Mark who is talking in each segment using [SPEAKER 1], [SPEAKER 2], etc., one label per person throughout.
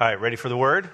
[SPEAKER 1] All right, ready for the word?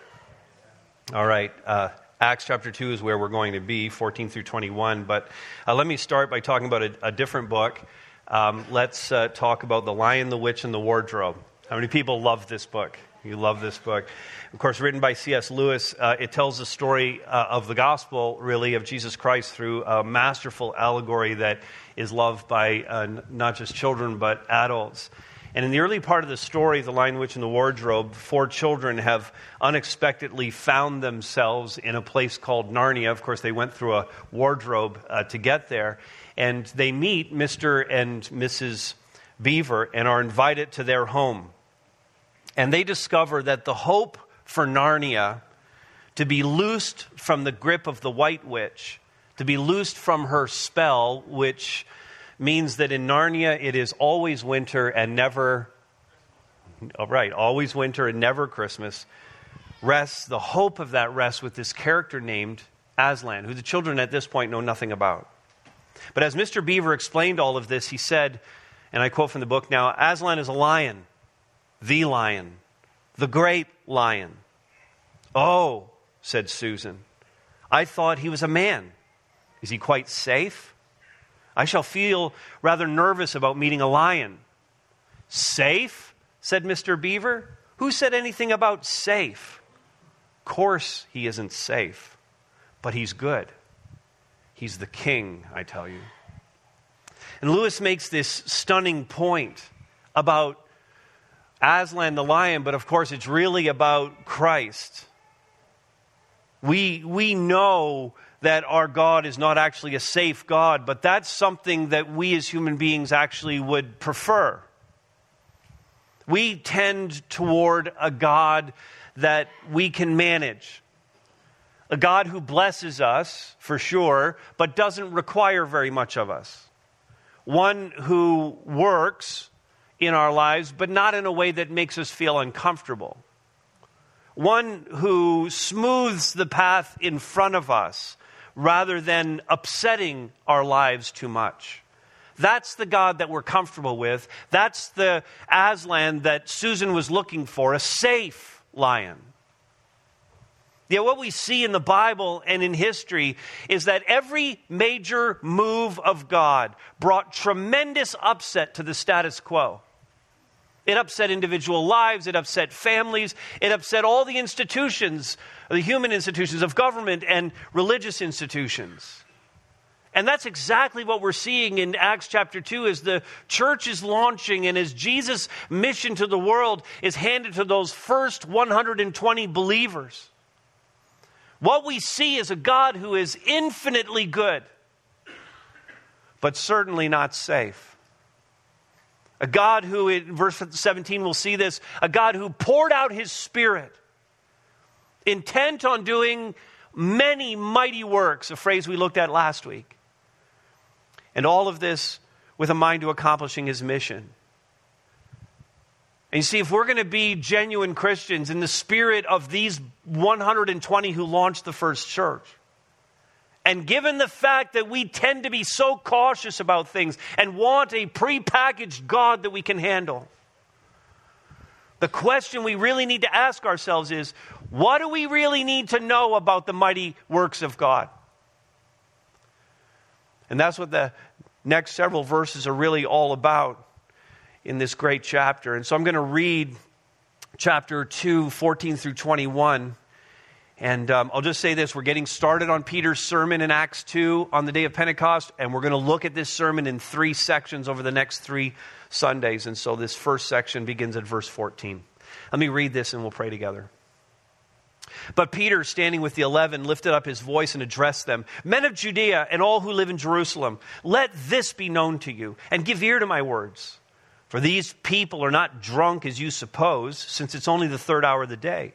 [SPEAKER 1] All right. Uh, Acts chapter 2 is where we're going to be, 14 through 21. But uh, let me start by talking about a, a different book. Um, let's uh, talk about The Lion, the Witch, and the Wardrobe. How many people love this book? You love this book. Of course, written by C.S. Lewis, uh, it tells the story uh, of the gospel, really, of Jesus Christ through a masterful allegory that is loved by uh, not just children, but adults. And in the early part of the story, The Lion, Witch, and the Wardrobe, four children have unexpectedly found themselves in a place called Narnia. Of course, they went through a wardrobe uh, to get there. And they meet Mr. and Mrs. Beaver and are invited to their home. And they discover that the hope for Narnia to be loosed from the grip of the White Witch, to be loosed from her spell, which means that in Narnia it is always winter and never, oh, right, always winter and never Christmas, rests, the hope of that rests with this character named Aslan, who the children at this point know nothing about. But as Mr. Beaver explained all of this, he said, and I quote from the book now Aslan is a lion, the lion, the great lion. Oh, said Susan, I thought he was a man. Is he quite safe? I shall feel rather nervous about meeting a lion. Safe? said Mr. Beaver. Who said anything about safe? Of course, he isn't safe, but he's good. He's the king, I tell you. And Lewis makes this stunning point about Aslan the lion, but of course, it's really about Christ. We, we know that our God is not actually a safe God, but that's something that we as human beings actually would prefer. We tend toward a God that we can manage. A God who blesses us, for sure, but doesn't require very much of us. One who works in our lives, but not in a way that makes us feel uncomfortable. One who smooths the path in front of us rather than upsetting our lives too much. That's the God that we're comfortable with. That's the Aslan that Susan was looking for, a safe lion. Yet, what we see in the Bible and in history is that every major move of God brought tremendous upset to the status quo. It upset individual lives, it upset families, it upset all the institutions, the human institutions of government and religious institutions. And that's exactly what we're seeing in Acts chapter 2 as the church is launching and as Jesus' mission to the world is handed to those first 120 believers. What we see is a God who is infinitely good, but certainly not safe. A God who, in verse 17, we'll see this, a God who poured out his Spirit, intent on doing many mighty works, a phrase we looked at last week. And all of this with a mind to accomplishing his mission. And you see, if we're going to be genuine Christians in the spirit of these 120 who launched the first church, and given the fact that we tend to be so cautious about things and want a prepackaged God that we can handle, the question we really need to ask ourselves is what do we really need to know about the mighty works of God? And that's what the next several verses are really all about in this great chapter. And so I'm going to read chapter 2, 14 through 21. And um, I'll just say this we're getting started on Peter's sermon in Acts 2 on the day of Pentecost, and we're going to look at this sermon in three sections over the next three Sundays. And so this first section begins at verse 14. Let me read this and we'll pray together. But Peter, standing with the eleven, lifted up his voice and addressed them Men of Judea and all who live in Jerusalem, let this be known to you, and give ear to my words. For these people are not drunk as you suppose, since it's only the third hour of the day.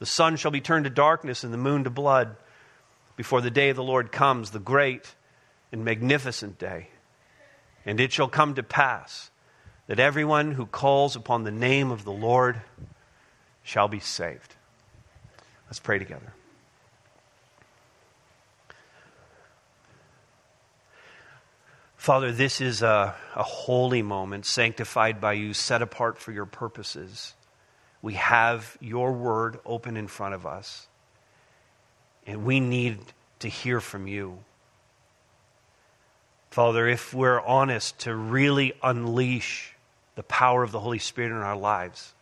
[SPEAKER 1] The sun shall be turned to darkness and the moon to blood before the day of the Lord comes, the great and magnificent day. And it shall come to pass that everyone who calls upon the name of the Lord shall be saved. Let's pray together. Father, this is a, a, holy moment, sanctified by you, set apart for your purposes. We have your word open in front of us, and we need to hear from you. Father, if we're honest to really unleash the power of the Holy Spirit in our lives,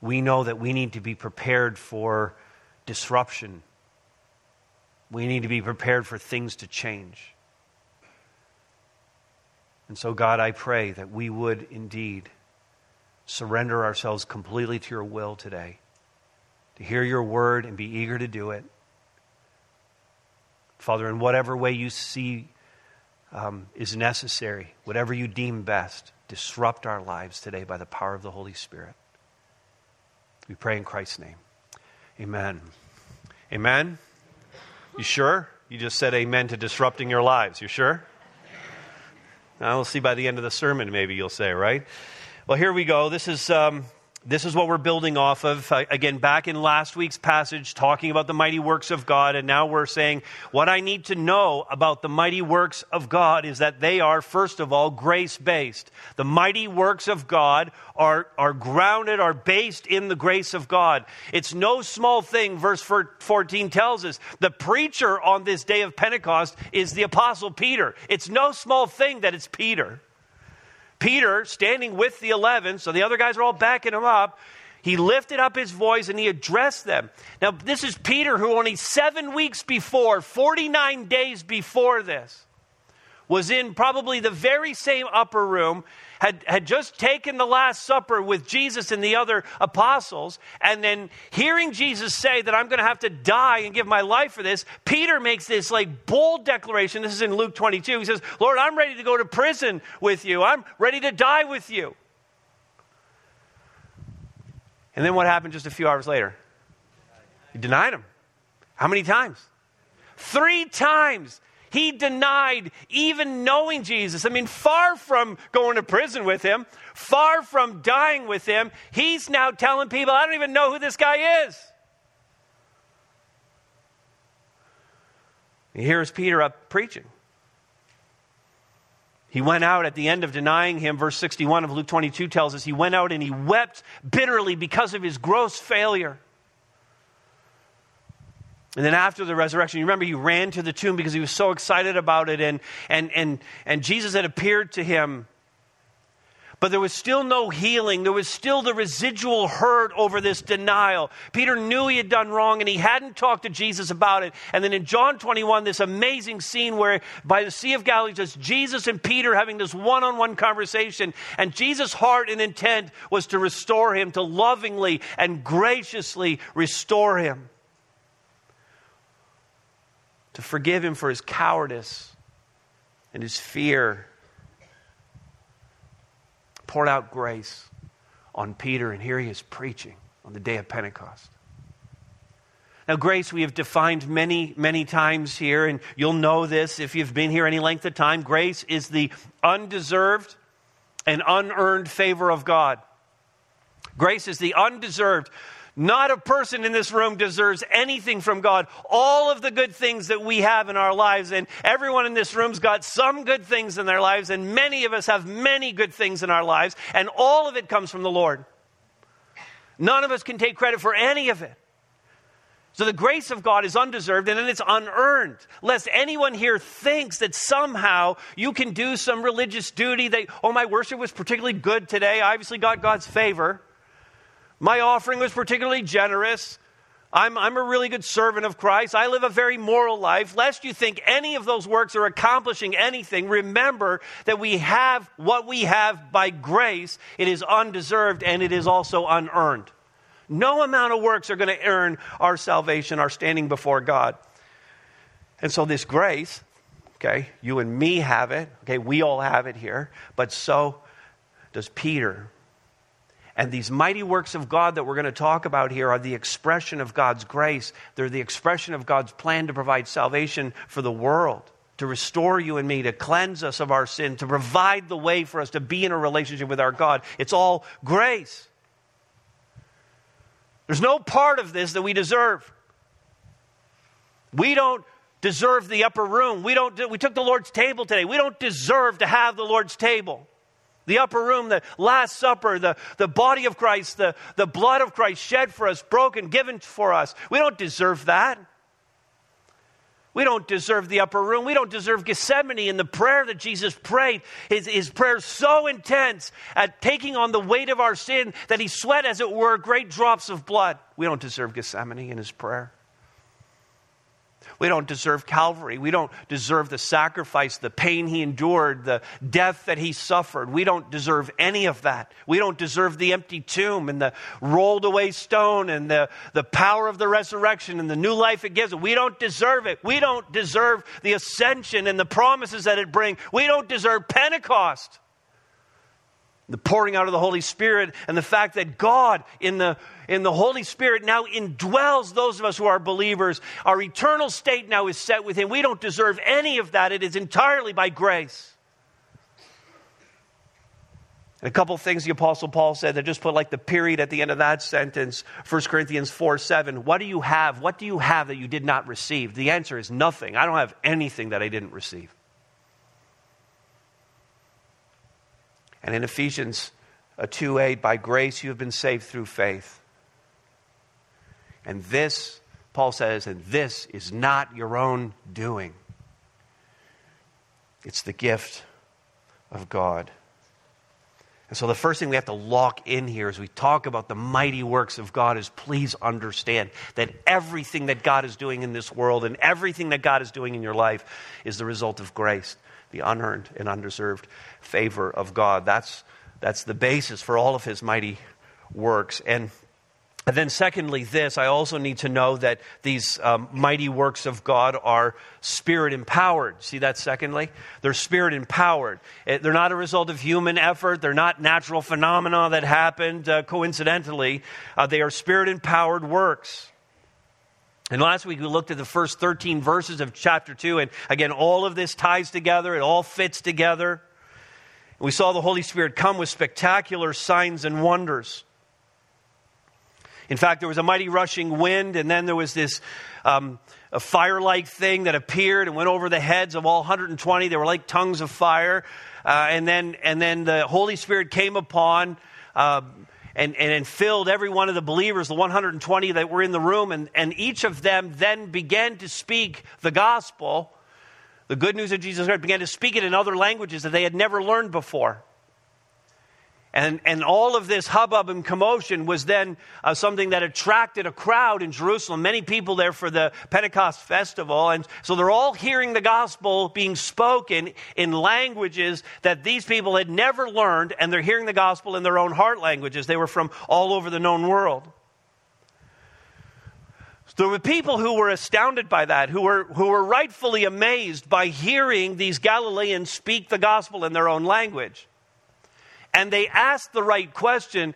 [SPEAKER 1] we know that we need to be prepared for disruption. We need to be prepared for things to change. And so, God, I pray that we would indeed surrender ourselves completely to your will today, to hear your word and be eager to do it. Father, in whatever way you see um, is necessary, whatever you deem best, disrupt our lives today by the power of the Holy Spirit. We pray in Christ's name. Amen. Amen. You sure? You just said amen to disrupting your lives. You sure? Now, we'll see by the end of the sermon, maybe you'll say, right? Well, here we go. This is, um, this is what we're building off of. Uh, again, back in last week's passage, talking about the mighty works of God, and now we're saying what I need to know about the mighty works of God is that they are, first of all, grace based. The mighty works of God are, are grounded, are based in the grace of God. It's no small thing, verse 14 tells us. The preacher on this day of Pentecost is the Apostle Peter. It's no small thing that it's Peter. Peter, standing with the eleven, so the other guys are all backing him up, he lifted up his voice and he addressed them. Now, this is Peter who only seven weeks before, 49 days before this, was in probably the very same upper room had, had just taken the Last Supper with Jesus and the other apostles, and then hearing Jesus say that I'm going to have to die and give my life for this, Peter makes this like bold declaration. This is in Luke 22. He says, Lord, I'm ready to go to prison with you, I'm ready to die with you. And then what happened just a few hours later? He denied him. How many times? Three times he denied even knowing Jesus. I mean, far from going to prison with him, far from dying with him, he's now telling people, I don't even know who this guy is. Here's Peter up preaching. He went out at the end of denying him. Verse 61 of Luke 22 tells us he went out and he wept bitterly because of his gross failure. And then after the resurrection, you remember he ran to the tomb because he was so excited about it, and, and, and, and Jesus had appeared to him. But there was still no healing. There was still the residual hurt over this denial. Peter knew he had done wrong and he hadn't talked to Jesus about it. And then in John 21, this amazing scene where by the Sea of Galilee, just Jesus and Peter having this one on one conversation. And Jesus' heart and intent was to restore him, to lovingly and graciously restore him to forgive him for his cowardice and his fear. Poured out grace on Peter, and here he is preaching on the day of Pentecost. Now, grace we have defined many, many times here, and you'll know this if you've been here any length of time. Grace is the undeserved and unearned favor of God. Grace is the undeserved not a person in this room deserves anything from God. All of the good things that we have in our lives, and everyone in this room's got some good things in their lives, and many of us have many good things in our lives, and all of it comes from the Lord. None of us can take credit for any of it. So the grace of God is undeserved and then it's unearned. Lest anyone here thinks that somehow you can do some religious duty that, oh, my worship was particularly good today. I obviously got God's favor. My offering was particularly generous. I'm, I'm a really good servant of Christ. I live a very moral life. Lest you think any of those works are accomplishing anything, remember that we have what we have by grace. It is undeserved and it is also unearned. No amount of works are going to earn our salvation, our standing before God. And so, this grace, okay, you and me have it, okay, we all have it here, but so does Peter And these mighty works of God that we're going to talk about here are the expression of God's grace. They're the expression of God's plan to provide salvation for the world, to restore you and me, to cleanse us of our sin, to provide the way for us to be in a relationship with our God. It's all grace. There's no part of this that we deserve. We don't deserve the upper room. We, don't, we took the Lord's table today. We don't deserve to have the Lord's table. The upper room, the Last Supper, the, the body of Christ, the, the blood of Christ shed for us, broken, given for us. We don't deserve that. We don't deserve the upper room. We don't deserve Gethsemane and the prayer that Jesus prayed. His, his prayer so intense at taking on the weight of our sin that he sweat, as it were, great drops of blood. We don't deserve Gethsemane in his prayer. We don't deserve Calvary. We don't deserve the sacrifice, the pain he endured, the death that he suffered. We don't deserve any of that. We don't deserve the empty tomb and the rolled away stone and the, the power of the resurrection and the new life it gives. We don't deserve it. We don't deserve the ascension and the promises that it brings. We don't deserve Pentecost the pouring out of the Holy Spirit, and the fact that God in the, in the Holy Spirit now indwells those of us who are believers. Our eternal state now is set with Him. We don't deserve any of that, it is entirely by grace. And a couple of things the Apostle Paul said that just put like the period at the end of that sentence 1 Corinthians 4 7. What do you have? What do you have that you did not receive? The answer is nothing. I don't have anything that I didn't receive. And in Ephesians uh, 2 8, by grace you have been saved through faith. And this, Paul says, and this is not your own doing. It's the gift of God. And so, the first thing we have to lock in here as we talk about the mighty works of God is please understand that everything that God is doing in this world and everything that God is doing in your life is the result of grace the unearned and undeserved favor of God. That's, that's the basis for all of his mighty works. And, and then, secondly, this I also need to know that these um, mighty works of God are spirit empowered. See that, secondly? They're spirit empowered. Eh, they're not a result of human effort, they're not natural phenomena that happened uh, coincidentally. Uh, they are spirit empowered works. And last week we looked at the first 13 verses of chapter 2, and again, all of this ties together, it all fits together. We saw the Holy Spirit come with spectacular signs and wonders. In fact, there was a mighty rushing wind, and then there was this um, a fire like thing that appeared and went over the heads of all 120. They were like tongues of fire. Uh, and, then, and then the Holy Spirit came upon. Uh, and, and, filled every one of the believers, the 120 that were in the room, and, and each of them then began to speak the gospel, the good news of Jesus Christ, began to speak it in other languages that they had never learned before. And, and all of this hubbub and commotion was then uh, something that attracted a crowd in Jerusalem, many people there for the Pentecost festival. And so they're all hearing the gospel being spoken in languages that these people had never learned, and they're hearing the gospel in their own heart languages. They were from all over the known world. So there were people who were astounded by that, who were, who were rightfully amazed by hearing these Galileans speak the gospel in their own language and they asked the right question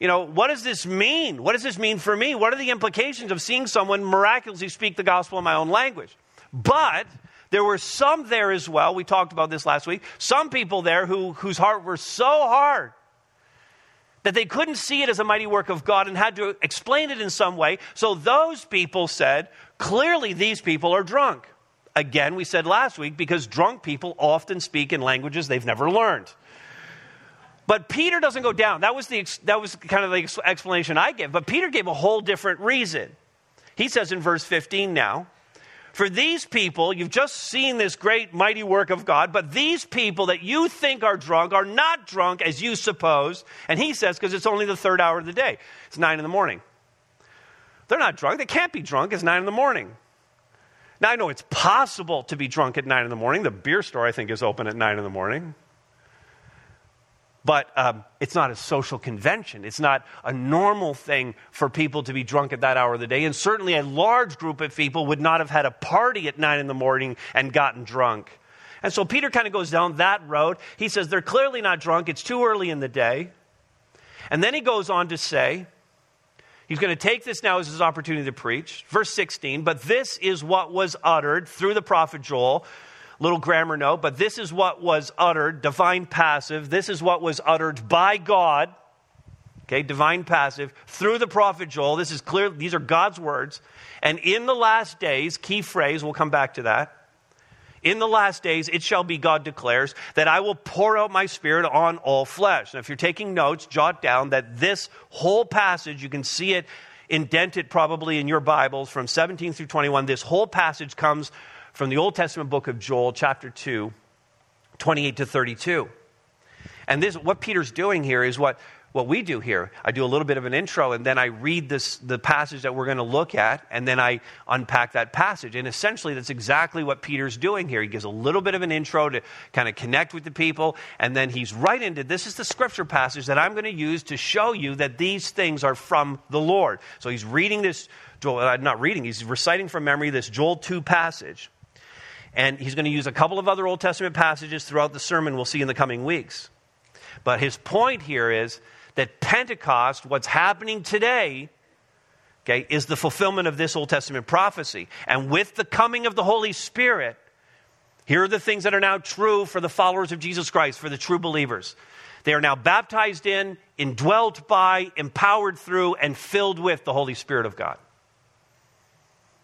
[SPEAKER 1] you know, what does this mean? What does this mean for me? What are the implications of seeing someone miraculously speak the gospel in my own language? But there were some there as well. We talked about this last week. Some people there who, whose heart were so hard that they couldn't see it as a mighty work of God and had to explain it in some way. So those people said, clearly these people are drunk. Again, we said last week, because drunk people often speak in languages they've never learned. But Peter doesn't go down. That was, the, that was kind of the explanation I give. But Peter gave a whole different reason. He says in verse 15 now, for these people, you've just seen this great, mighty work of God, but these people that you think are drunk are not drunk as you suppose. And he says, because it's only the third hour of the day, it's nine in the morning. They're not drunk. They can't be drunk. It's nine in the morning. Now, I know it's possible to be drunk at nine in the morning. The beer store, I think, is open at nine in the morning. But um, it's not a social convention. It's not a normal thing for people to be drunk at that hour of the day. And certainly a large group of people would not have had a party at nine in the morning and gotten drunk. And so Peter kind of goes down that road. He says they're clearly not drunk. It's too early in the day. And then he goes on to say, he's going to take this now as his opportunity to preach. Verse 16, but this is what was uttered through the prophet Joel. Little grammar note, but this is what was uttered, divine passive. This is what was uttered by God, okay, divine passive, through the prophet Joel. This is clear, these are God's words. And in the last days, key phrase, we'll come back to that in the last days, it shall be, God declares, that I will pour out my spirit on all flesh. Now, if you're taking notes, jot down that this whole passage, you can see it indented probably in your Bibles from 17 through 21. This whole passage comes from the Old Testament book of Joel, chapter 2, 28 to 32. And this, what Peter's doing here is what what we do here. I do a little bit of an intro and then I read this, the passage that we're going to look at and then I unpack that passage. And essentially, that's exactly what Peter's doing here. He gives a little bit of an intro to kind of connect with the people and then he's right into this is the scripture passage that I'm going to use to show you that these things are from the Lord. So he's reading this, Joel, uh, not reading, he's reciting from memory this Joel 2 passage. And he's going to use a couple of other Old Testament passages throughout the sermon we'll see in the coming weeks. But his point here is that Pentecost, what's happening today, okay, is the fulfillment of this Old Testament prophecy. And with the coming of the Holy Spirit, here are the things that are now true for the followers of Jesus Christ, for the true believers. They are now baptized in, indwelt by, empowered through, and filled with the Holy Spirit of God.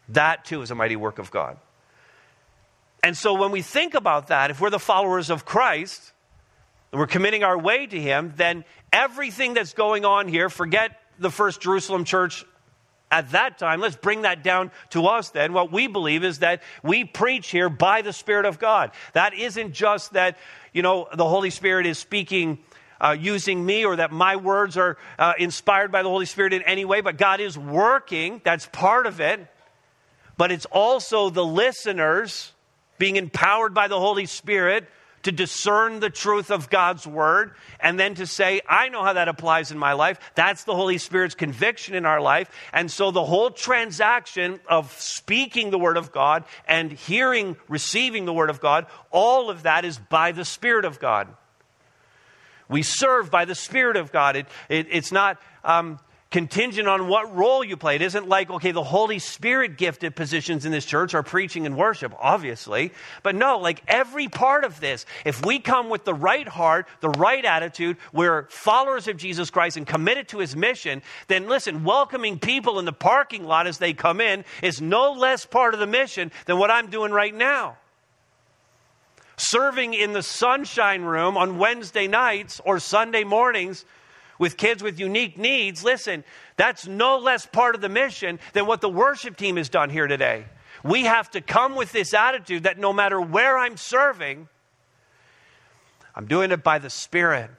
[SPEAKER 1] That too is a mighty work of God. And so when we think about that, if we're the followers of Christ, and we're committing our way to Him, then everything that's going on here, forget the first Jerusalem church at that time. Let's bring that down to us then. What we believe is that we preach here by the Spirit of God. That isn't just that, you know, the Holy Spirit is speaking. Uh, using me, or that my words are uh, inspired by the Holy Spirit in any way, but God is working. That's part of it. But it's also the listeners being empowered by the Holy Spirit to discern the truth of God's word, and then to say, I know how that applies in my life. That's the Holy Spirit's conviction in our life. And so the whole transaction of speaking the word of God and hearing, receiving the word of God, all of that is by the Spirit of God. We serve by the Spirit of God. It, it, it's not. Um, contingent on what role you play. It isn't like, okay, the Holy Spirit gifted positions in this church are preaching and worship, obviously. But no, like every part of this, if we come with the right heart, the right attitude, we're followers of Jesus Christ and committed to his mission, then listen, welcoming people in the parking lot as they come in is no less part of the mission than what I'm doing right now. Serving in the sunshine room on Wednesday nights or Sunday mornings with kids with unique needs, listen, that's no less part of the mission than what the worship team has done here today. We have to come with this attitude that no matter where I'm serving, I'm doing it by the Spirit.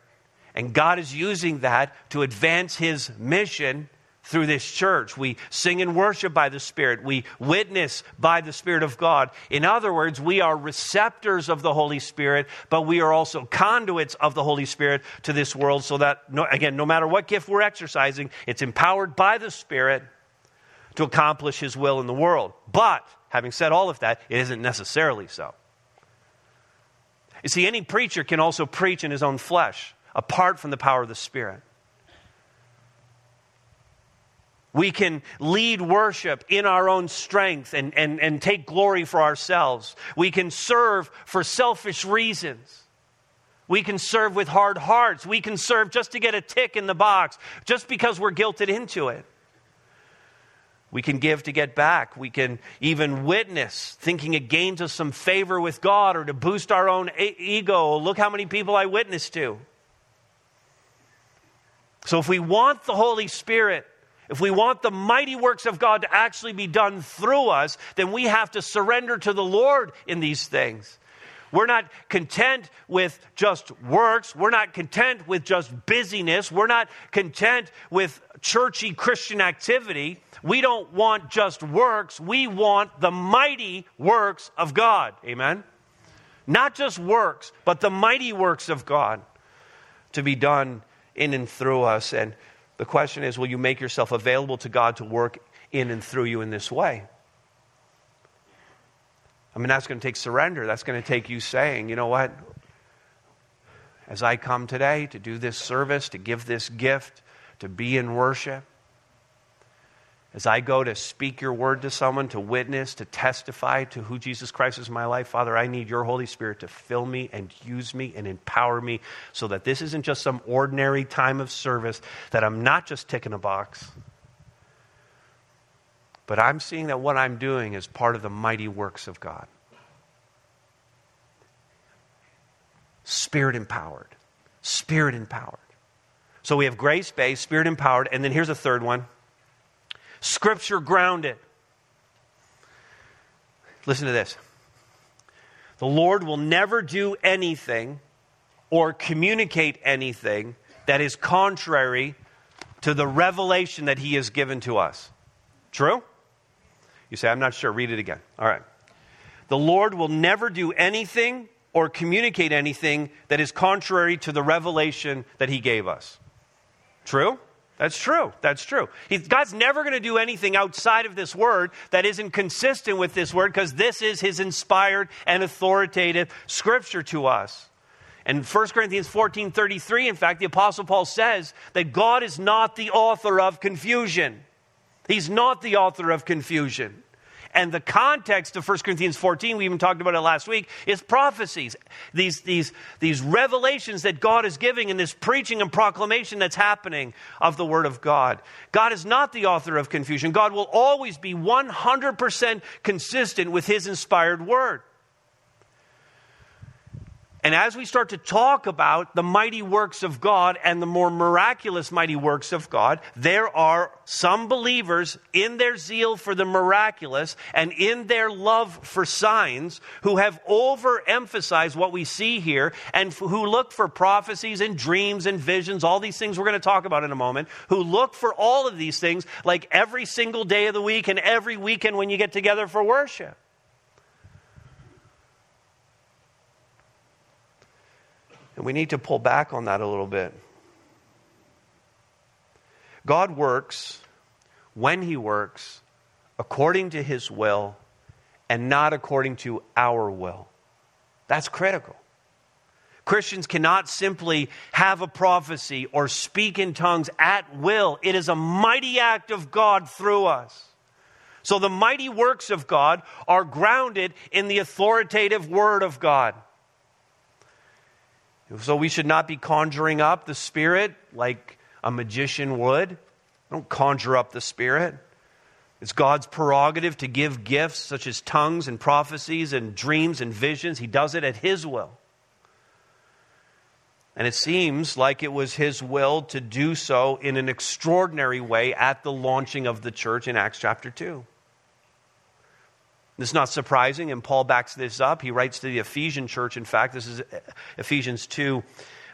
[SPEAKER 1] And God is using that to advance His mission through this church. We sing and worship by the Spirit. We witness by the Spirit of God. In other words, we are receptors of the Holy Spirit, but we are also conduits of the Holy Spirit to this world so that, no, again, no matter what gift we're exercising, it's empowered by the Spirit to accomplish His will in the world. But, having said all of that, it isn't necessarily so. You see, any preacher can also preach in his own flesh, apart from the power of the Spirit. We can lead worship in our own strength and, and, and take glory for ourselves. We can serve for selfish reasons. We can serve with hard hearts. We can serve just to get a tick in the box, just because we're guilted into it. We can give to get back. We can even witness, thinking it gains us some favor with God or to boost our own ego. Look how many people I witnessed to. So, if we want the Holy Spirit if we want the mighty works of God to actually be done through us, then we have to surrender to the Lord in these things. We're not content with just works. We're not content with just busyness. We're not content with churchy Christian activity. We don't want just works. We want the mighty works of God. Amen? Not just works, but the mighty works of God to be done in and through us. And the question is will you make yourself available to God to work in and through you in this way? I mean, that's going to take surrender. That's going to take you saying, you know what? as I come today to do this service, to give this gift, to be in worship. As I go to speak your word to someone, to witness, to testify to who Jesus Christ is in my life, Father, I need your Holy Spirit to fill me and use me and empower me so that this isn't just some ordinary time of service, that I'm not just ticking a box, but I'm seeing that what I'm doing is part of the mighty works of God. Spirit empowered. Spirit empowered. So we have grace based, spirit empowered, and then here's a third one scripture grounded. Listen to this. The Lord will never do anything or communicate anything that is contrary to the revelation that He has given to us. True? You say, I'm not sure. Read it again. All right. The Lord will never do anything or communicate anything that is contrary to the revelation that He gave us. True? That's true. That's true. God's never going to do anything outside of this word that isn't consistent with this word because this is his inspired and authoritative scripture to us. And 1 Corinthians 14 33, in fact, the Apostle Paul says that God is not the author of confusion. He's not the author of confusion. And the context of 1 Corinthians 14, we even talked about it last week, is prophecies. These, these, these revelations that God is giving and this preaching and proclamation that's happening of the Word of God. God is not the author of confusion. God will always be 100% consistent with His inspired Word. And as we start to talk about the mighty works of God and the more miraculous mighty works of God, there are some believers in their zeal for the miraculous and in their love for signs who have overemphasized what we see here and who look for prophecies and dreams and visions, all these things we're going to talk about in a moment, who look for all of these things like every single day of the week and every weekend when you get together for worship. And we need to pull back on that a little bit. God works when He works according to His will and not according to our will. That's critical. Christians cannot simply have a prophecy or speak in tongues at will. It is a mighty act of God through us. So the mighty works of God are grounded in the authoritative Word of God. So we should not be conjuring up the Spirit like a magician would. Don't conjure up the Spirit. It's God's prerogative to give gifts such as tongues and prophecies and dreams and visions. He does it at His will. And it seems like it was His will to do so in an extraordinary way at the launching of the church in Acts chapter 2. This is not surprising, and Paul backs this up. He writes to the Ephesian church, in fact, this is Ephesians 2.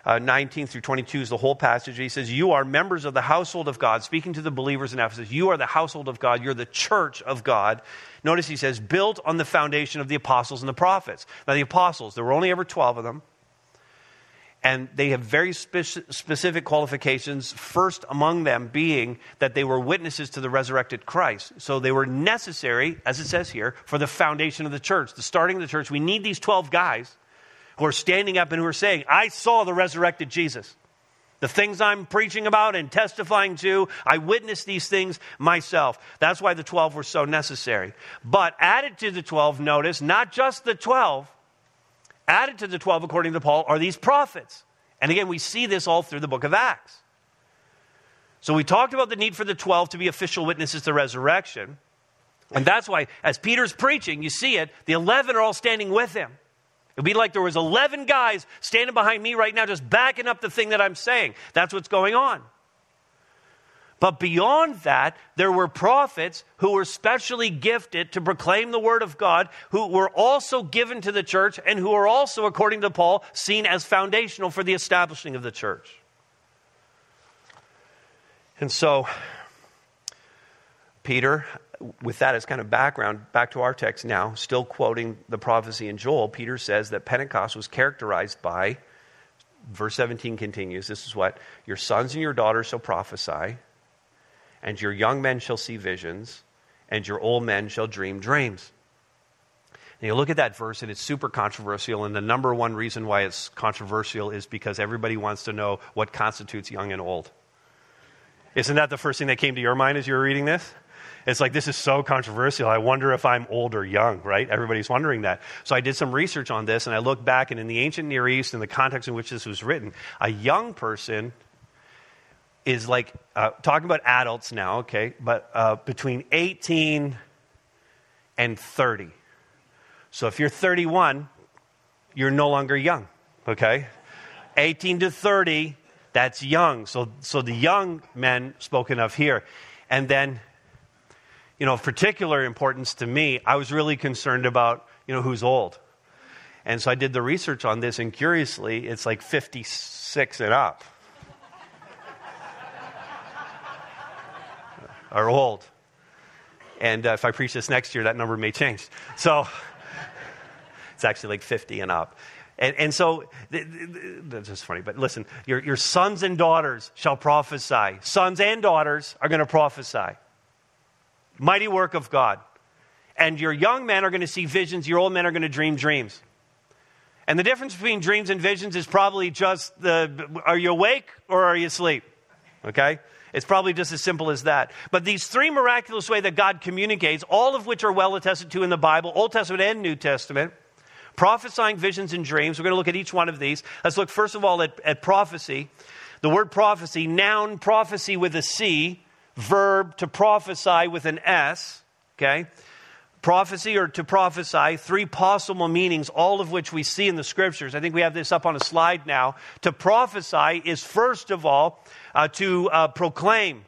[SPEAKER 1] Uh, 19 through 22 is the whole passage. He says, You are members of the household of God. Speaking to the believers in Ephesus, you are the household of God. You're the church of God. Notice he says, built on the foundation of the apostles and the prophets. Now, the apostles, there were only ever 12 of them and they have very spe- specific qualifications, first among them being that they were witnesses to the resurrected Christ. So they were necessary, as it says here, for the foundation of the church, the starting of the church. We need these 12 guys who are standing up and who are saying, I saw the resurrected Jesus. The things I'm preaching about and testifying to, I witnessed these things myself. That's why the 12 were so necessary. But added to the 12, notice, not just the 12, Added to the 12, according to Paul, are these prophets. And again, we see this all through the book of Acts. So we talked about the need for the 12 to be official witnesses to the resurrection. And that's why, as Peter's preaching, you see it, the 11 are all standing with him. It would be like there was 11 guys standing behind me right now just backing up the thing that I'm saying. That's what's going on. But beyond that, there were prophets who were specially gifted to proclaim the word of God, who were also given to the church, and who are also, according to Paul, seen as foundational for the establishing of the church. And so, Peter, with that as kind of background, back to our text now, still quoting the prophecy in Joel, Peter says that Pentecost was characterized by, verse 17 continues, this is what, your sons and your daughters shall prophesy and your young men shall see visions, and your old men shall dream dreams. And you look at that verse, and it's super controversial. And the number one reason why it's controversial is because everybody wants to know what constitutes young and old. Isn't that the first thing that came to your mind as you were reading this? It's like, this is so controversial. I wonder if I'm old or young, right? Everybody's wondering that. So I did some research on this, and I looked back, and in the ancient Near East, in the context in which this was written, a young person is like, uh, talking about adults now, okay, but uh, between 18 and 30. So if you're 31, you're no longer young, okay? 18 to 30, that's young. So, so the young men spoken of here. And then you know, of particular importance to me, I was really concerned about, you know, who's old. And so I did the research on this, and curiously, it's like 56 and up are old. And uh, if I preach this next year, that number may change. So it's actually like 50 and up. And, and so, th- th- that's just funny, but listen, your, your sons and daughters shall prophesy. Sons and daughters are going to prophesy. Mighty work of God. And your young men are going to see visions, your old men are going to dream dreams. And the difference between dreams and visions is probably just the are you awake or are you asleep? Okay? It's probably just as simple as that. But these three miraculous ways that God communicates, all of which are well attested to in the Bible, Old Testament and New Testament, prophesying visions and dreams. We're going to look at each one of these. Let's look first of all at, at prophecy. The word prophecy, noun prophecy with a C, verb to prophesy with an S, okay? Prophecy or to prophesy, three possible meanings, all of which we see in the scriptures. I think we have this up on a slide now. To prophesy is, first of all, uh, to uh, proclaim.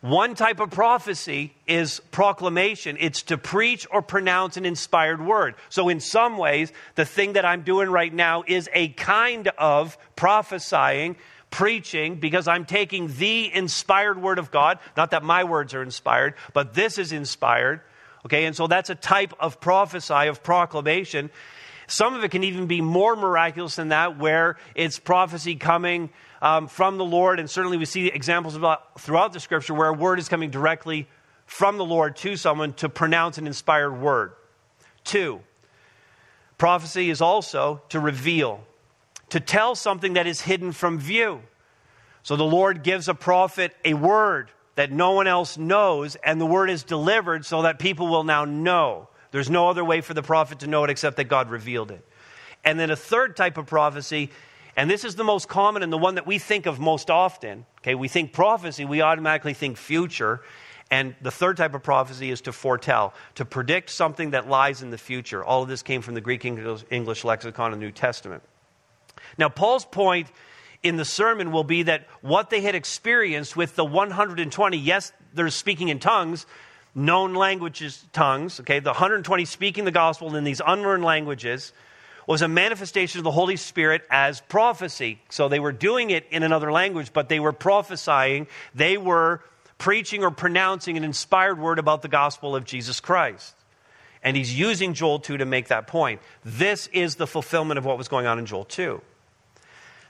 [SPEAKER 1] One type of prophecy is proclamation. It's to preach or pronounce an inspired word. So, in some ways, the thing that I'm doing right now is a kind of prophesying preaching because I'm taking the inspired word of God. Not that my words are inspired, but this is inspired. Okay, and so that's a type of prophesy, of proclamation. Some of it can even be more miraculous than that, where it's prophecy coming um, from the Lord. And certainly we see examples throughout the scripture where a word is coming directly from the Lord to someone to pronounce an inspired word. Two, prophecy is also to reveal to tell something that is hidden from view. So the Lord gives a prophet a word that no one else knows, and the word is delivered so that people will now know. There's no other way for the prophet to know it except that God revealed it. And then a third type of prophecy, and this is the most common and the one that we think of most often. Okay, we think prophecy, we automatically think future. And the third type of prophecy is to foretell, to predict something that lies in the future. All of this came from the Greek English lexicon of the New Testament. Now, Paul's point in the sermon will be that what they had experienced with the 120, yes, they're speaking in tongues, known languages, tongues, okay, the 120 speaking the gospel in these unlearned languages was a manifestation of the Holy Spirit as prophecy. So they were doing it in another language, but they were prophesying, they were preaching or pronouncing an inspired word about the gospel of Jesus Christ. And he's using Joel 2 to make that point. This is the fulfillment of what was going on in Joel 2.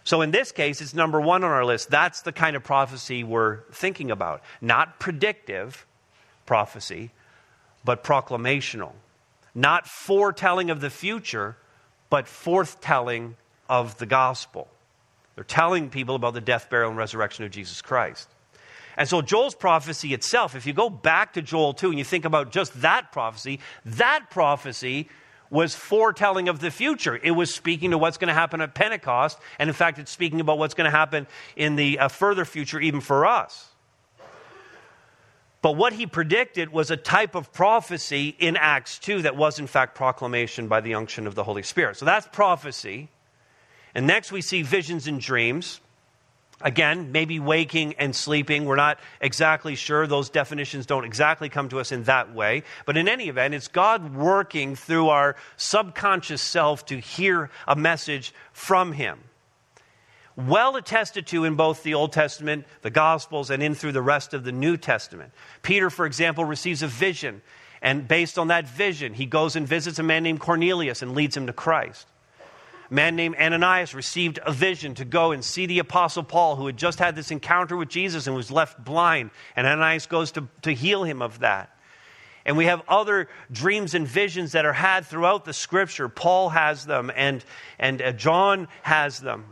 [SPEAKER 1] So in this case, it's number one on our list. That's the kind of prophecy we're thinking about. Not predictive prophecy, but proclamational. Not foretelling of the future, but forthtelling of the gospel. They're telling people about the death, burial, and resurrection of Jesus Christ. And so Joel's prophecy itself, if you go back to Joel 2 and you think about just that prophecy, that prophecy was foretelling of the future. It was speaking to what's going to happen at Pentecost, and in fact, it's speaking about what's going to happen in the uh, further future, even for us. But what he predicted was a type of prophecy in Acts 2 that was, in fact, proclamation by the unction of the Holy Spirit. So that's prophecy. And next we see visions and dreams. Again, maybe waking and sleeping. We're not exactly sure. Those definitions don't exactly come to us in that way. But in any event, it's God working through our subconscious self to hear a message from Him. Well attested to in both the Old Testament, the Gospels, and in through the rest of the New Testament. Peter, for example, receives a vision. And based on that vision, he goes and visits a man named Cornelius and leads him to Christ. A man named Ananias received a vision to go and see the Apostle Paul, who had just had this encounter with Jesus and was left blind. And Ananias goes to, to heal him of that. And we have other dreams and visions that are had throughout the scripture. Paul has them, and, and uh, John has them.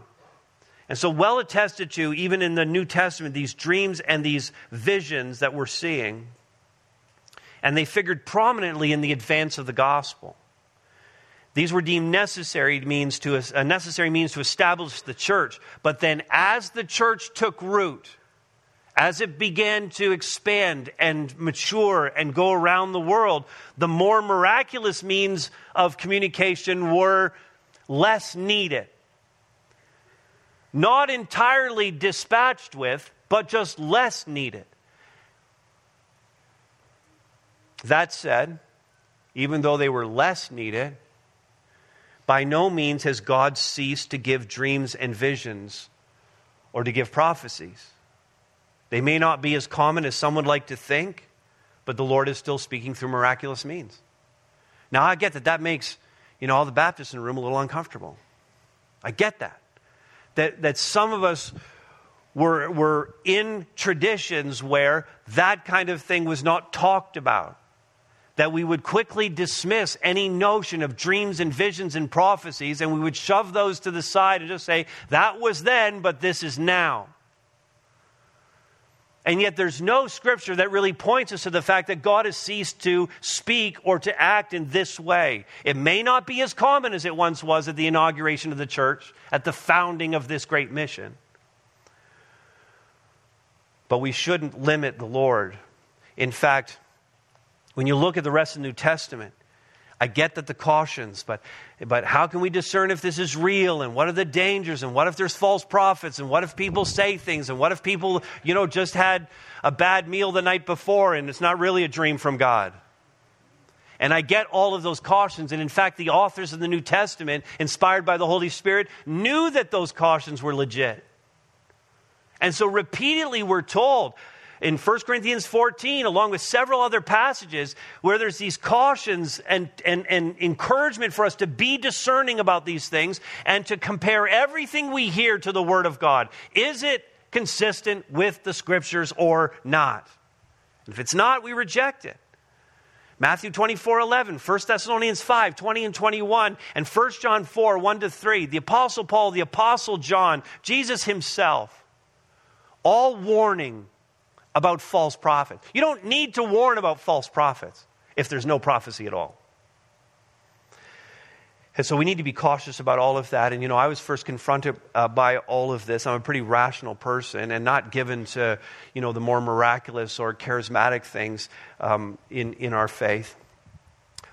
[SPEAKER 1] And so, well attested to, even in the New Testament, these dreams and these visions that we're seeing. And they figured prominently in the advance of the gospel. These were deemed necessary means to a uh, necessary means to establish the church. But then, as the church took root, as it began to expand and mature and go around the world, the more miraculous means of communication were less needed. Not entirely dispatched with, but just less needed. That said, even though they were less needed, by no means has God ceased to give dreams and visions or to give prophecies. They may not be as common as some would like to think, but the Lord is still speaking through miraculous means. Now, I get that that makes, you know, all the Baptists in the room a little uncomfortable. I get that. That, that some of us were, were in traditions where that kind of thing was not talked about that we would quickly dismiss any notion of dreams and visions and prophecies, and we would shove those to the side and just say, that was then, but this is now. And yet, there's no scripture that really points us to the fact that God has ceased to speak or to act in this way. It may not be as common as it once was at the inauguration of the church, at the founding of this great mission. But we shouldn't limit the Lord. In fact, when you look at the rest of the New Testament, I get that the cautions, but, but how can we discern if this is real and what are the dangers and what if there's false prophets and what if people say things and what if people, you know, just had a bad meal the night before and it's not really a dream from God? And I get all of those cautions. And in fact, the authors of the New Testament, inspired by the Holy Spirit, knew that those cautions were legit. And so repeatedly we're told in 1 Corinthians 14, along with several other passages, where there's these cautions and, and, and encouragement for us to be discerning about these things and to compare everything we hear to the Word of God. Is it consistent with the Scriptures or not? If it's not, we reject it. Matthew 24, 11, 1 Thessalonians 5, 20 and 21, and 1 John 4, 1 to 3. The Apostle Paul, the Apostle John, Jesus himself, all warning about false prophets. You don't need to warn about false prophets if there's no prophecy at all. And so we need to be cautious about all of that. And, you know, I was first confronted uh, by all of this. I'm a pretty rational person and not given to, you know, the more miraculous or charismatic things um, in, in our faith.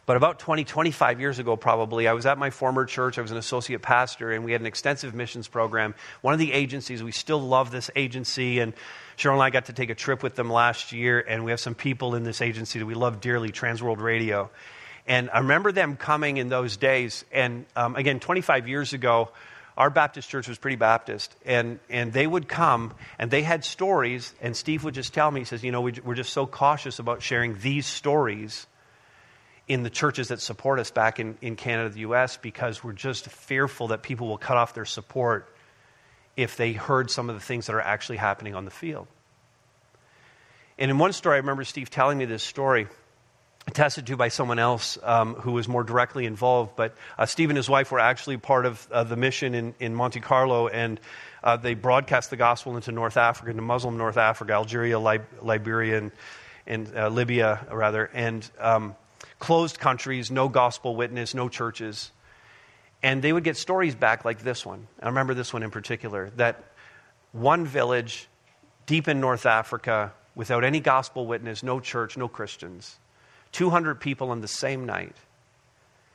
[SPEAKER 1] But about 20, 25 years ago, probably, I was at my former church. I was an associate pastor, and we had an extensive missions program. One of the agencies, we still love this agency, and Cheryl and I got to take a trip with them last year, and we have some people in this agency that we love dearly, Transworld Radio. And I remember them coming in those days. And um, again, 25 years ago, our Baptist church was pretty Baptist. And, and they would come, and they had stories. And Steve would just tell me, he says, You know, we, we're just so cautious about sharing these stories in the churches that support us back in, in Canada, the U.S., because we're just fearful that people will cut off their support if they heard some of the things that are actually happening on the field. And in one story, I remember Steve telling me this story, attested to by someone else um, who was more directly involved. But uh, Steve and his wife were actually part of uh, the mission in, in Monte Carlo, and uh, they broadcast the gospel into North Africa, into Muslim North Africa, Algeria, Lib- Liberia, and, and uh, Libya, rather, and um, closed countries, no gospel witness, no churches. And they would get stories back like this one. I remember this one in particular that one village deep in North Africa, without any gospel witness, no church, no Christians, 200 people on the same night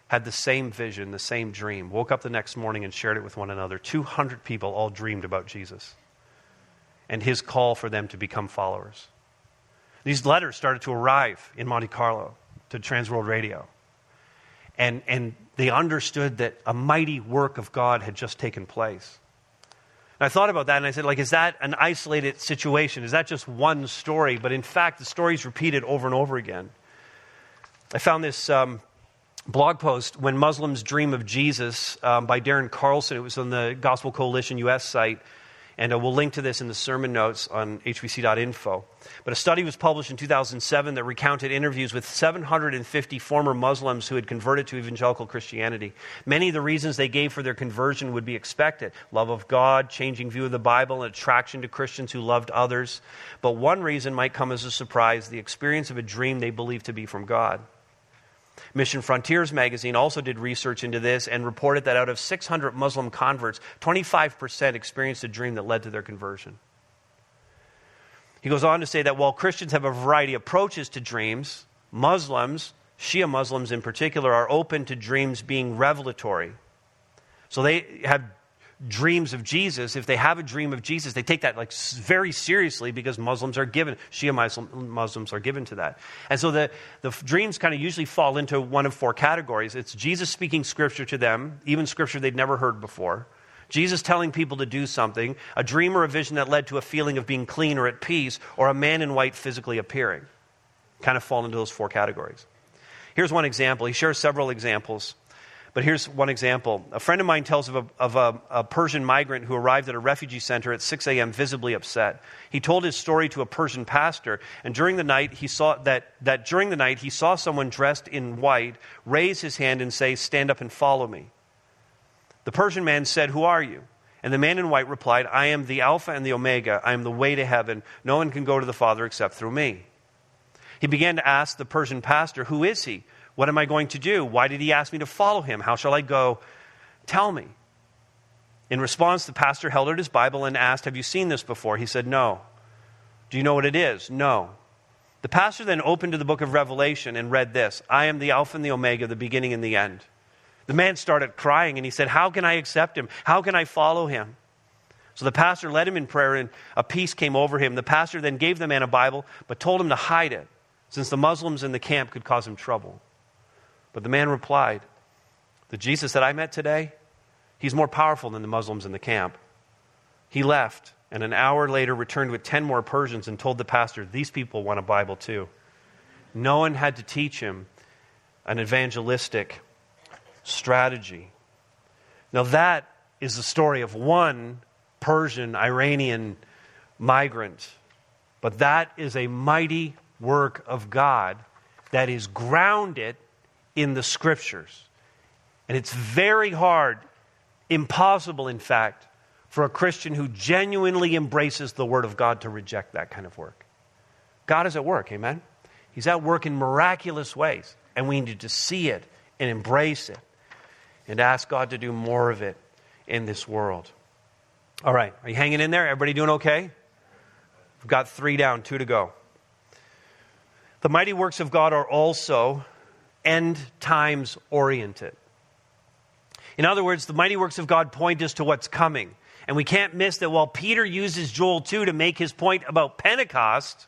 [SPEAKER 1] had the same vision, the same dream, woke up the next morning and shared it with one another. 200 people all dreamed about Jesus and his call for them to become followers. These letters started to arrive in Monte Carlo to Transworld Radio. And, and they understood that a mighty work of God had just taken place. And I thought about that and I said, like, is that an isolated situation? Is that just one story? But in fact, the story is repeated over and over again. I found this um, blog post, When Muslims Dream of Jesus, um, by Darren Carlson. It was on the Gospel Coalition US site. And uh, we'll link to this in the sermon notes on hvc.info. But a study was published in 2007 that recounted interviews with 750 former Muslims who had converted to evangelical Christianity. Many of the reasons they gave for their conversion would be expected love of God, changing view of the Bible, and attraction to Christians who loved others. But one reason might come as a surprise the experience of a dream they believed to be from God. Mission Frontiers magazine also did research into this and reported that out of 600 Muslim converts, 25% experienced a dream that led to their conversion. He goes on to say that while Christians have a variety of approaches to dreams, Muslims, Shia Muslims in particular, are open to dreams being revelatory. So they have dreams of Jesus, if they have a dream of Jesus, they take that like very seriously because Muslims are given, Shia Muslims are given to that. And so the, the dreams kind of usually fall into one of four categories. It's Jesus speaking scripture to them, even scripture they'd never heard before. Jesus telling people to do something, a dream or a vision that led to a feeling of being clean or at peace, or a man in white physically appearing. Kind of fall into those four categories. Here's one example. He shares several examples. But here's one example. A friend of mine tells of, a, of a, a, Persian migrant who arrived at a refugee center at 6 a.m., visibly upset. He told his story to a Persian pastor, and during the night, he saw that, that during the night, he saw someone dressed in white raise his hand and say, Stand up and follow me. The Persian man said, Who are you? And the man in white replied, I am the Alpha and the Omega. I am the way to heaven. No one can go to the Father except through me. He began to ask the Persian pastor, Who is he? What am I going to do? Why did he ask me to follow him? How shall I go? Tell me. In response, the pastor held out his Bible and asked, Have you seen this before? He said, No. Do you know what it is? No. The pastor then opened to the book of Revelation and read this I am the Alpha and the Omega, the beginning and the end. The man started crying and he said, How can I accept him? How can I follow him? So the pastor led him in prayer and a peace came over him. The pastor then gave the man a Bible but told him to hide it since the Muslims in the camp could cause him trouble. But the man replied, The Jesus that I met today, he's more powerful than the Muslims in the camp. He left, and an hour later returned with 10 more Persians and told the pastor, These people want a Bible too. No one had to teach him an evangelistic strategy. Now, that is the story of one Persian Iranian migrant, but that is a mighty work of God that is grounded in the scriptures. And it's very hard, impossible, in fact, for a Christian who genuinely embraces the Word of God to reject that kind of work. God is at work, amen? He's at work in miraculous ways, and we need to see it and embrace it and ask God to do more of it in this world. All right, are you hanging in there? Everybody doing okay? We've got three down, two to go. The mighty works of God are also end times oriented. In other words, the mighty works of God point us to what's coming. And we can't miss that while Peter uses Joel 2 to make his point about Pentecost,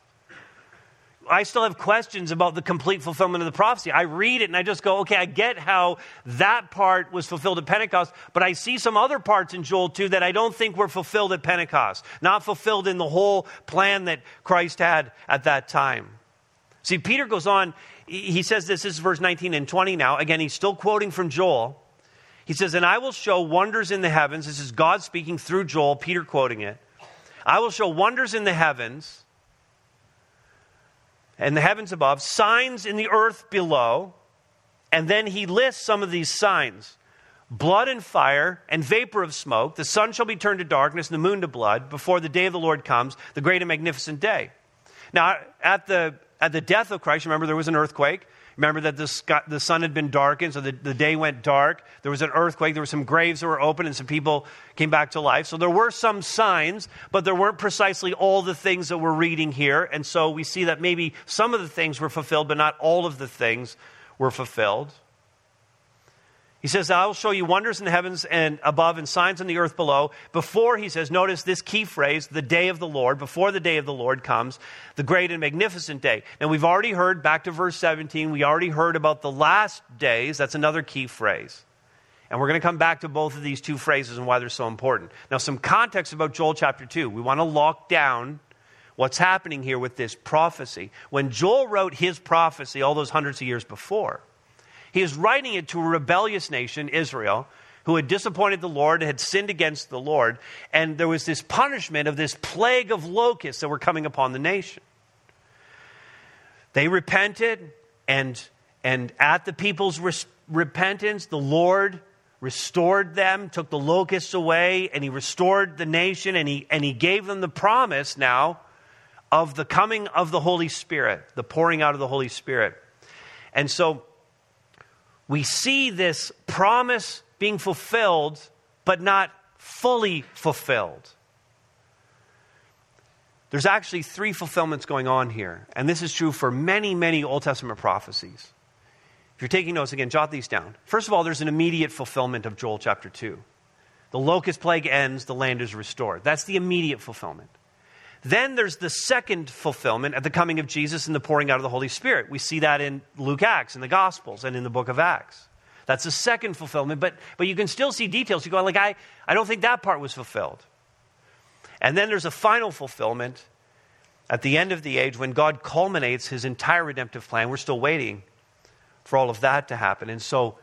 [SPEAKER 1] I still have questions about the complete fulfillment of the prophecy. I read it and I just go, okay, I get how that part was fulfilled at Pentecost, but I see some other parts in Joel 2 that I don't think were fulfilled at Pentecost, not fulfilled in the whole plan that Christ had at that time. See, Peter goes on, he says this, this is verse 19 and 20 now. Again, he's still quoting from Joel. He says, And I will show wonders in the heavens. This is God speaking through Joel, Peter quoting it. I will show wonders in the heavens and the heavens above, signs in the earth below. And then he lists some of these signs blood and fire and vapor of smoke. The sun shall be turned to darkness and the moon to blood before the day of the Lord comes, the great and magnificent day. Now, at the at the death of Christ, remember there was an earthquake. Remember that the, the sun had been darkened, so the, the day went dark. There was an earthquake. There were some graves that were open, and some people came back to life. So there were some signs, but there weren't precisely all the things that we're reading here. And so we see that maybe some of the things were fulfilled, but not all of the things were fulfilled. He says, I will show you wonders in the heavens and above and signs on the earth below. Before, he says, notice this key phrase, the day of the Lord, before the day of the Lord comes, the great and magnificent day. Now, we've already heard, back to verse 17, we already heard about the last days. That's another key phrase. And we're going to come back to both of these two phrases and why they're so important. Now, some context about Joel chapter 2. We want to lock down what's happening here with this prophecy. When Joel wrote his prophecy all those hundreds of years before, he is writing it to a rebellious nation, Israel, who had disappointed the Lord had sinned against the Lord. And there was this punishment of this plague of locusts that were coming upon the nation. They repented, and, and at the people's res- repentance, the Lord restored them, took the locusts away, and he restored the nation, and he, and he gave them the promise now of the coming of the Holy Spirit, the pouring out of the Holy Spirit. And so we see this promise being fulfilled, but not fully fulfilled. There's actually three fulfillments going on here, and this is true for many, many Old Testament prophecies. If you're taking notes, again, jot these down. First of all, there's an immediate fulfillment of Joel chapter 2. The locust plague ends, the land is restored. That's the immediate fulfillment. Then there's the second fulfillment at the coming of Jesus and the pouring out of the Holy Spirit. We see that in Luke Acts, in the Gospels, and in the book of Acts. That's the second fulfillment, but, but you can still see details. You go, like, I, I don't think that part was fulfilled. And then there's a final fulfillment at the end of the age when God culminates his entire redemptive plan. We're still waiting for all of that to happen. And so,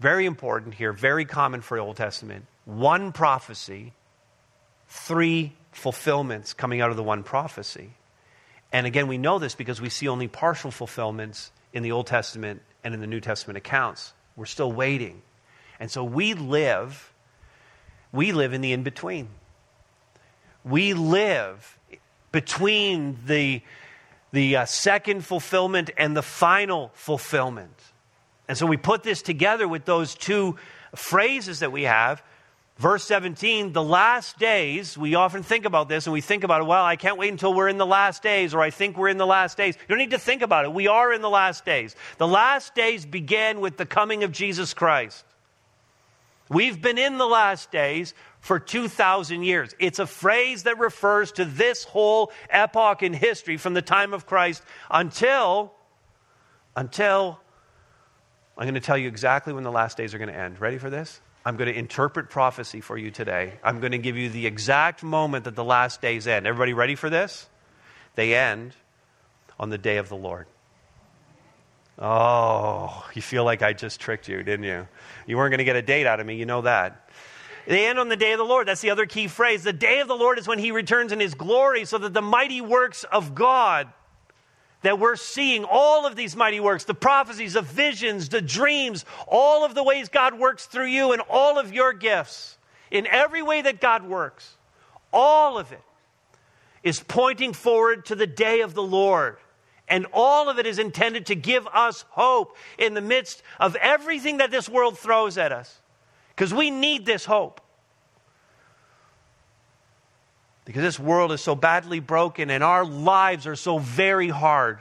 [SPEAKER 1] very important here, very common for the Old Testament. One prophecy, three fulfillments coming out of the one prophecy. And again, we know this because we see only partial fulfillments in the Old Testament and in the New Testament accounts. We're still waiting. And so we live, we live in the in between. We live between the, the uh, second fulfillment and the final fulfillment. And so we put this together with those two phrases that we have. Verse 17, the last days, we often think about this and we think about it, well, I can't wait until we're in the last days, or I think we're in the last days. You don't need to think about it. We are in the last days. The last days began with the coming of Jesus Christ. We've been in the last days for 2,000 years. It's a phrase that refers to this whole epoch in history from the time of Christ until, until, I'm going to tell you exactly when the last days are going to end. Ready for this? I'm going to interpret prophecy for you today. I'm going to give you the exact moment that the last days end. Everybody ready for this? They end on the day of the Lord. Oh, you feel like I just tricked you, didn't you? You weren't going to get a date out of me, you know that. They end on the day of the Lord. That's the other key phrase. The day of the Lord is when he returns in his glory, so that the mighty works of God that we're seeing all of these mighty works the prophecies, the visions, the dreams, all of the ways God works through you and all of your gifts, in every way that God works, all of it is pointing forward to the day of the Lord. And all of it is intended to give us hope in the midst of everything that this world throws at us. Because we need this hope. Because this world is so badly broken and our lives are so very hard.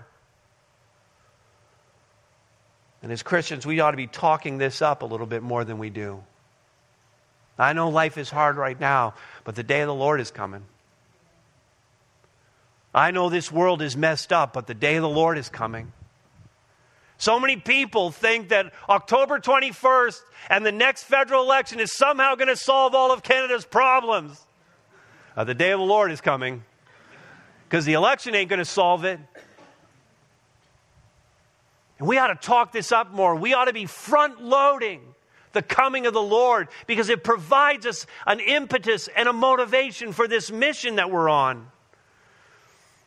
[SPEAKER 1] And as Christians, we ought to be talking this up a little bit more than we do. I know life is hard right now, but the day of the Lord is coming. I know this world is messed up, but the day of the Lord is coming. So many people think that October 21st and the next federal election is somehow going to solve all of Canada's problems. Uh, the day of the Lord is coming because the election ain't going to solve it. And we ought to talk this up more. We ought to be front loading the coming of the Lord because it provides us an impetus and a motivation for this mission that we're on.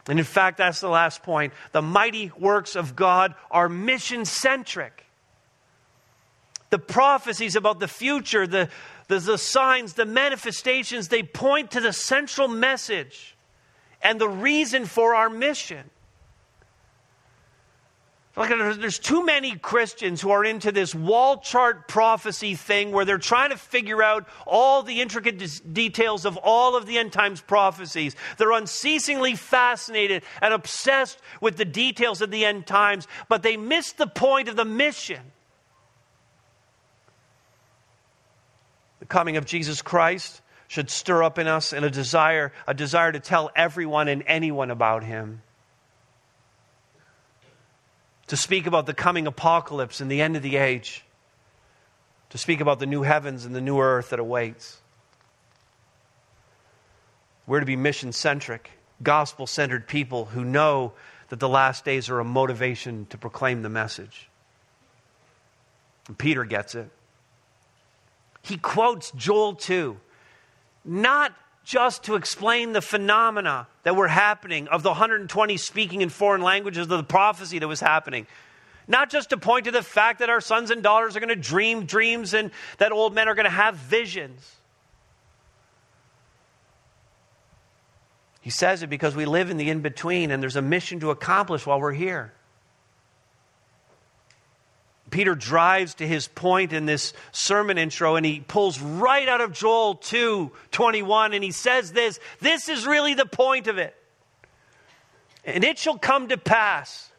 [SPEAKER 1] And in fact, that's the last point. The mighty works of God are mission centric. The prophecies about the future, the, the, the signs, the manifestations, they point to the central message and the reason for our mission. Like, there's too many Christians who are into this wall chart prophecy thing where they're trying to figure out all the intricate dis- details of all of the end times prophecies. They're unceasingly fascinated and obsessed with the details of the end times, but they miss the point of the mission. Coming of Jesus Christ should stir up in us a desire, a desire to tell everyone and anyone about him. To speak about the coming apocalypse and the end of the age. To speak about the new heavens and the new earth that awaits. We're to be mission centric, gospel centered people who know that the last days are a motivation to proclaim the message. And Peter gets it. He quotes Joel 2, not just to explain the phenomena that were happening of the 120 speaking in foreign languages of the prophecy that was happening. Not just to point to the fact that our sons and daughters are going to dream dreams and that old men are going to have visions. He says it because we live in the in between and there's a mission to accomplish while we're here. Peter drives to his point in this sermon intro and he pulls right out of Joel 2 21 and he says this this is really the point of it. And it shall come to pass.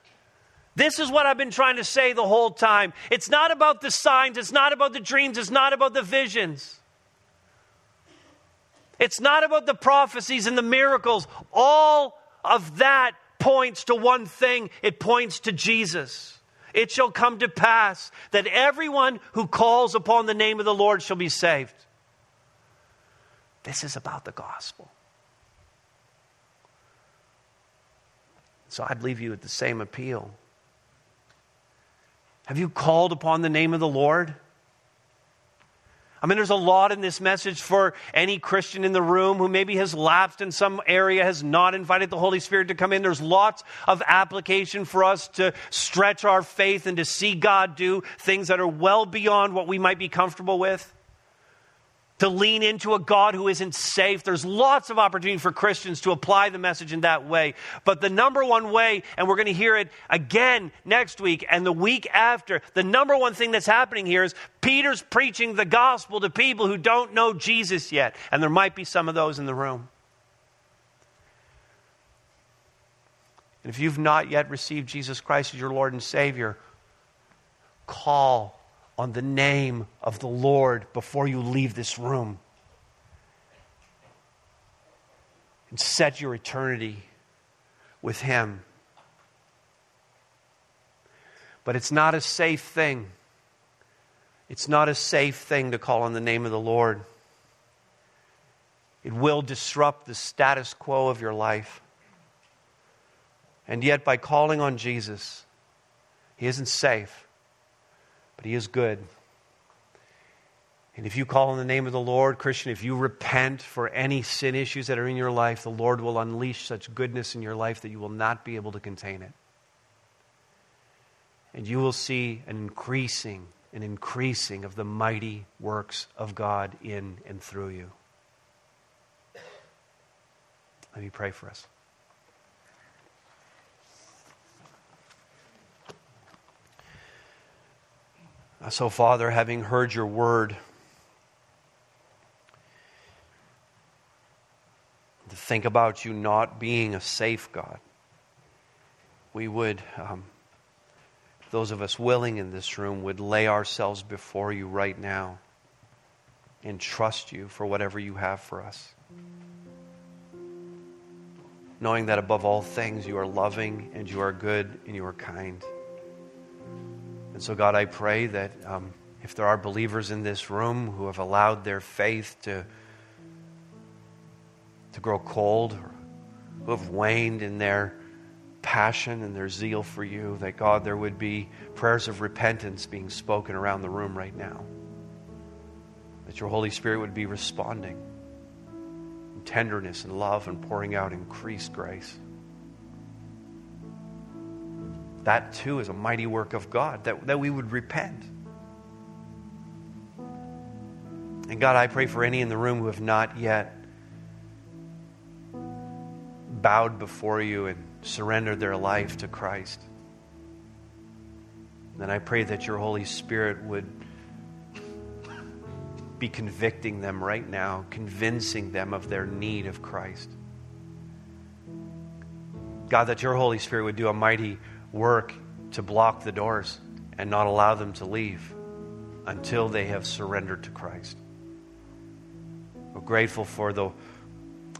[SPEAKER 1] This is what I've been trying to say the whole time. It's not about the signs, it's not about the dreams, it's not about the visions. It's not about the prophecies and the miracles. All of that points to one thing it points to Jesus. It shall come to pass that everyone who calls upon the name of the Lord shall be saved. This is about the gospel. So I'd leave you with the same appeal. Have you called upon the name of the Lord? I mean, there's a lot in this message for any Christian in the room who maybe has lapsed in some area, has not invited the Holy Spirit to come in. There's lots of application for us to stretch our faith and to see God do things that are well beyond what we might be comfortable with to lean into a God who isn't safe. There's lots of opportunity for Christians to apply the message in that way. But the number one way, and we're going to hear it again next week and the week after, the number one thing that's happening here is Peter's preaching the gospel to people who don't know Jesus yet. And there might be some of those in the room. And if you've not yet received Jesus Christ as your Lord and Savior, call on the name of the Lord before you leave this room. And set your eternity with Him. But it's not a safe thing. It's not a safe thing to call on the name of the Lord. It will disrupt the status quo of your life. And yet, by calling on Jesus, He isn't safe but He is good. And if you call on the name of the Lord, Christian, if you repent for any sin issues that are in your life, the Lord will unleash such goodness in your life that you will not be able to contain it. And you will see an increasing, an increasing of the mighty works of God in and through you. Let me pray for us. So, Father, having heard your word, to think about you not being a safe God, we would, um, those of us willing in this room, would lay ourselves before you right now and trust you for whatever you have for us. Knowing that above all things you are loving and you are good and you are kind. And so, God, I pray that um, if there are believers in this room who have allowed their faith to, to grow cold, or who have waned in their passion and their zeal for you, that God, there would be prayers of repentance being spoken around the room right now. That your Holy Spirit would be responding in tenderness and love and pouring out increased grace that too is a mighty work of God, that, that we would repent. And God, I pray for any in the room who have not yet bowed before you and surrendered their life to Christ. Then I pray that your Holy Spirit would be convicting them right now, convincing them of their need of Christ. God, that your Holy Spirit would do a mighty work to block the doors and not allow them to leave until they have surrendered to Christ. We're grateful for the,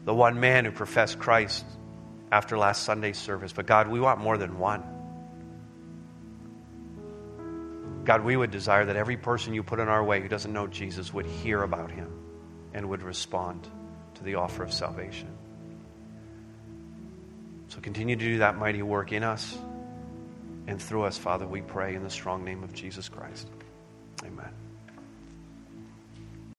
[SPEAKER 1] the one man who professed Christ after last Sunday's service. But God, we want more than one. God, we would desire that every person you put in our way who doesn't know Jesus would hear about him and would respond to the offer of salvation. So continue to do that mighty work in us and through us, Father, we pray in the strong name of Jesus Christ.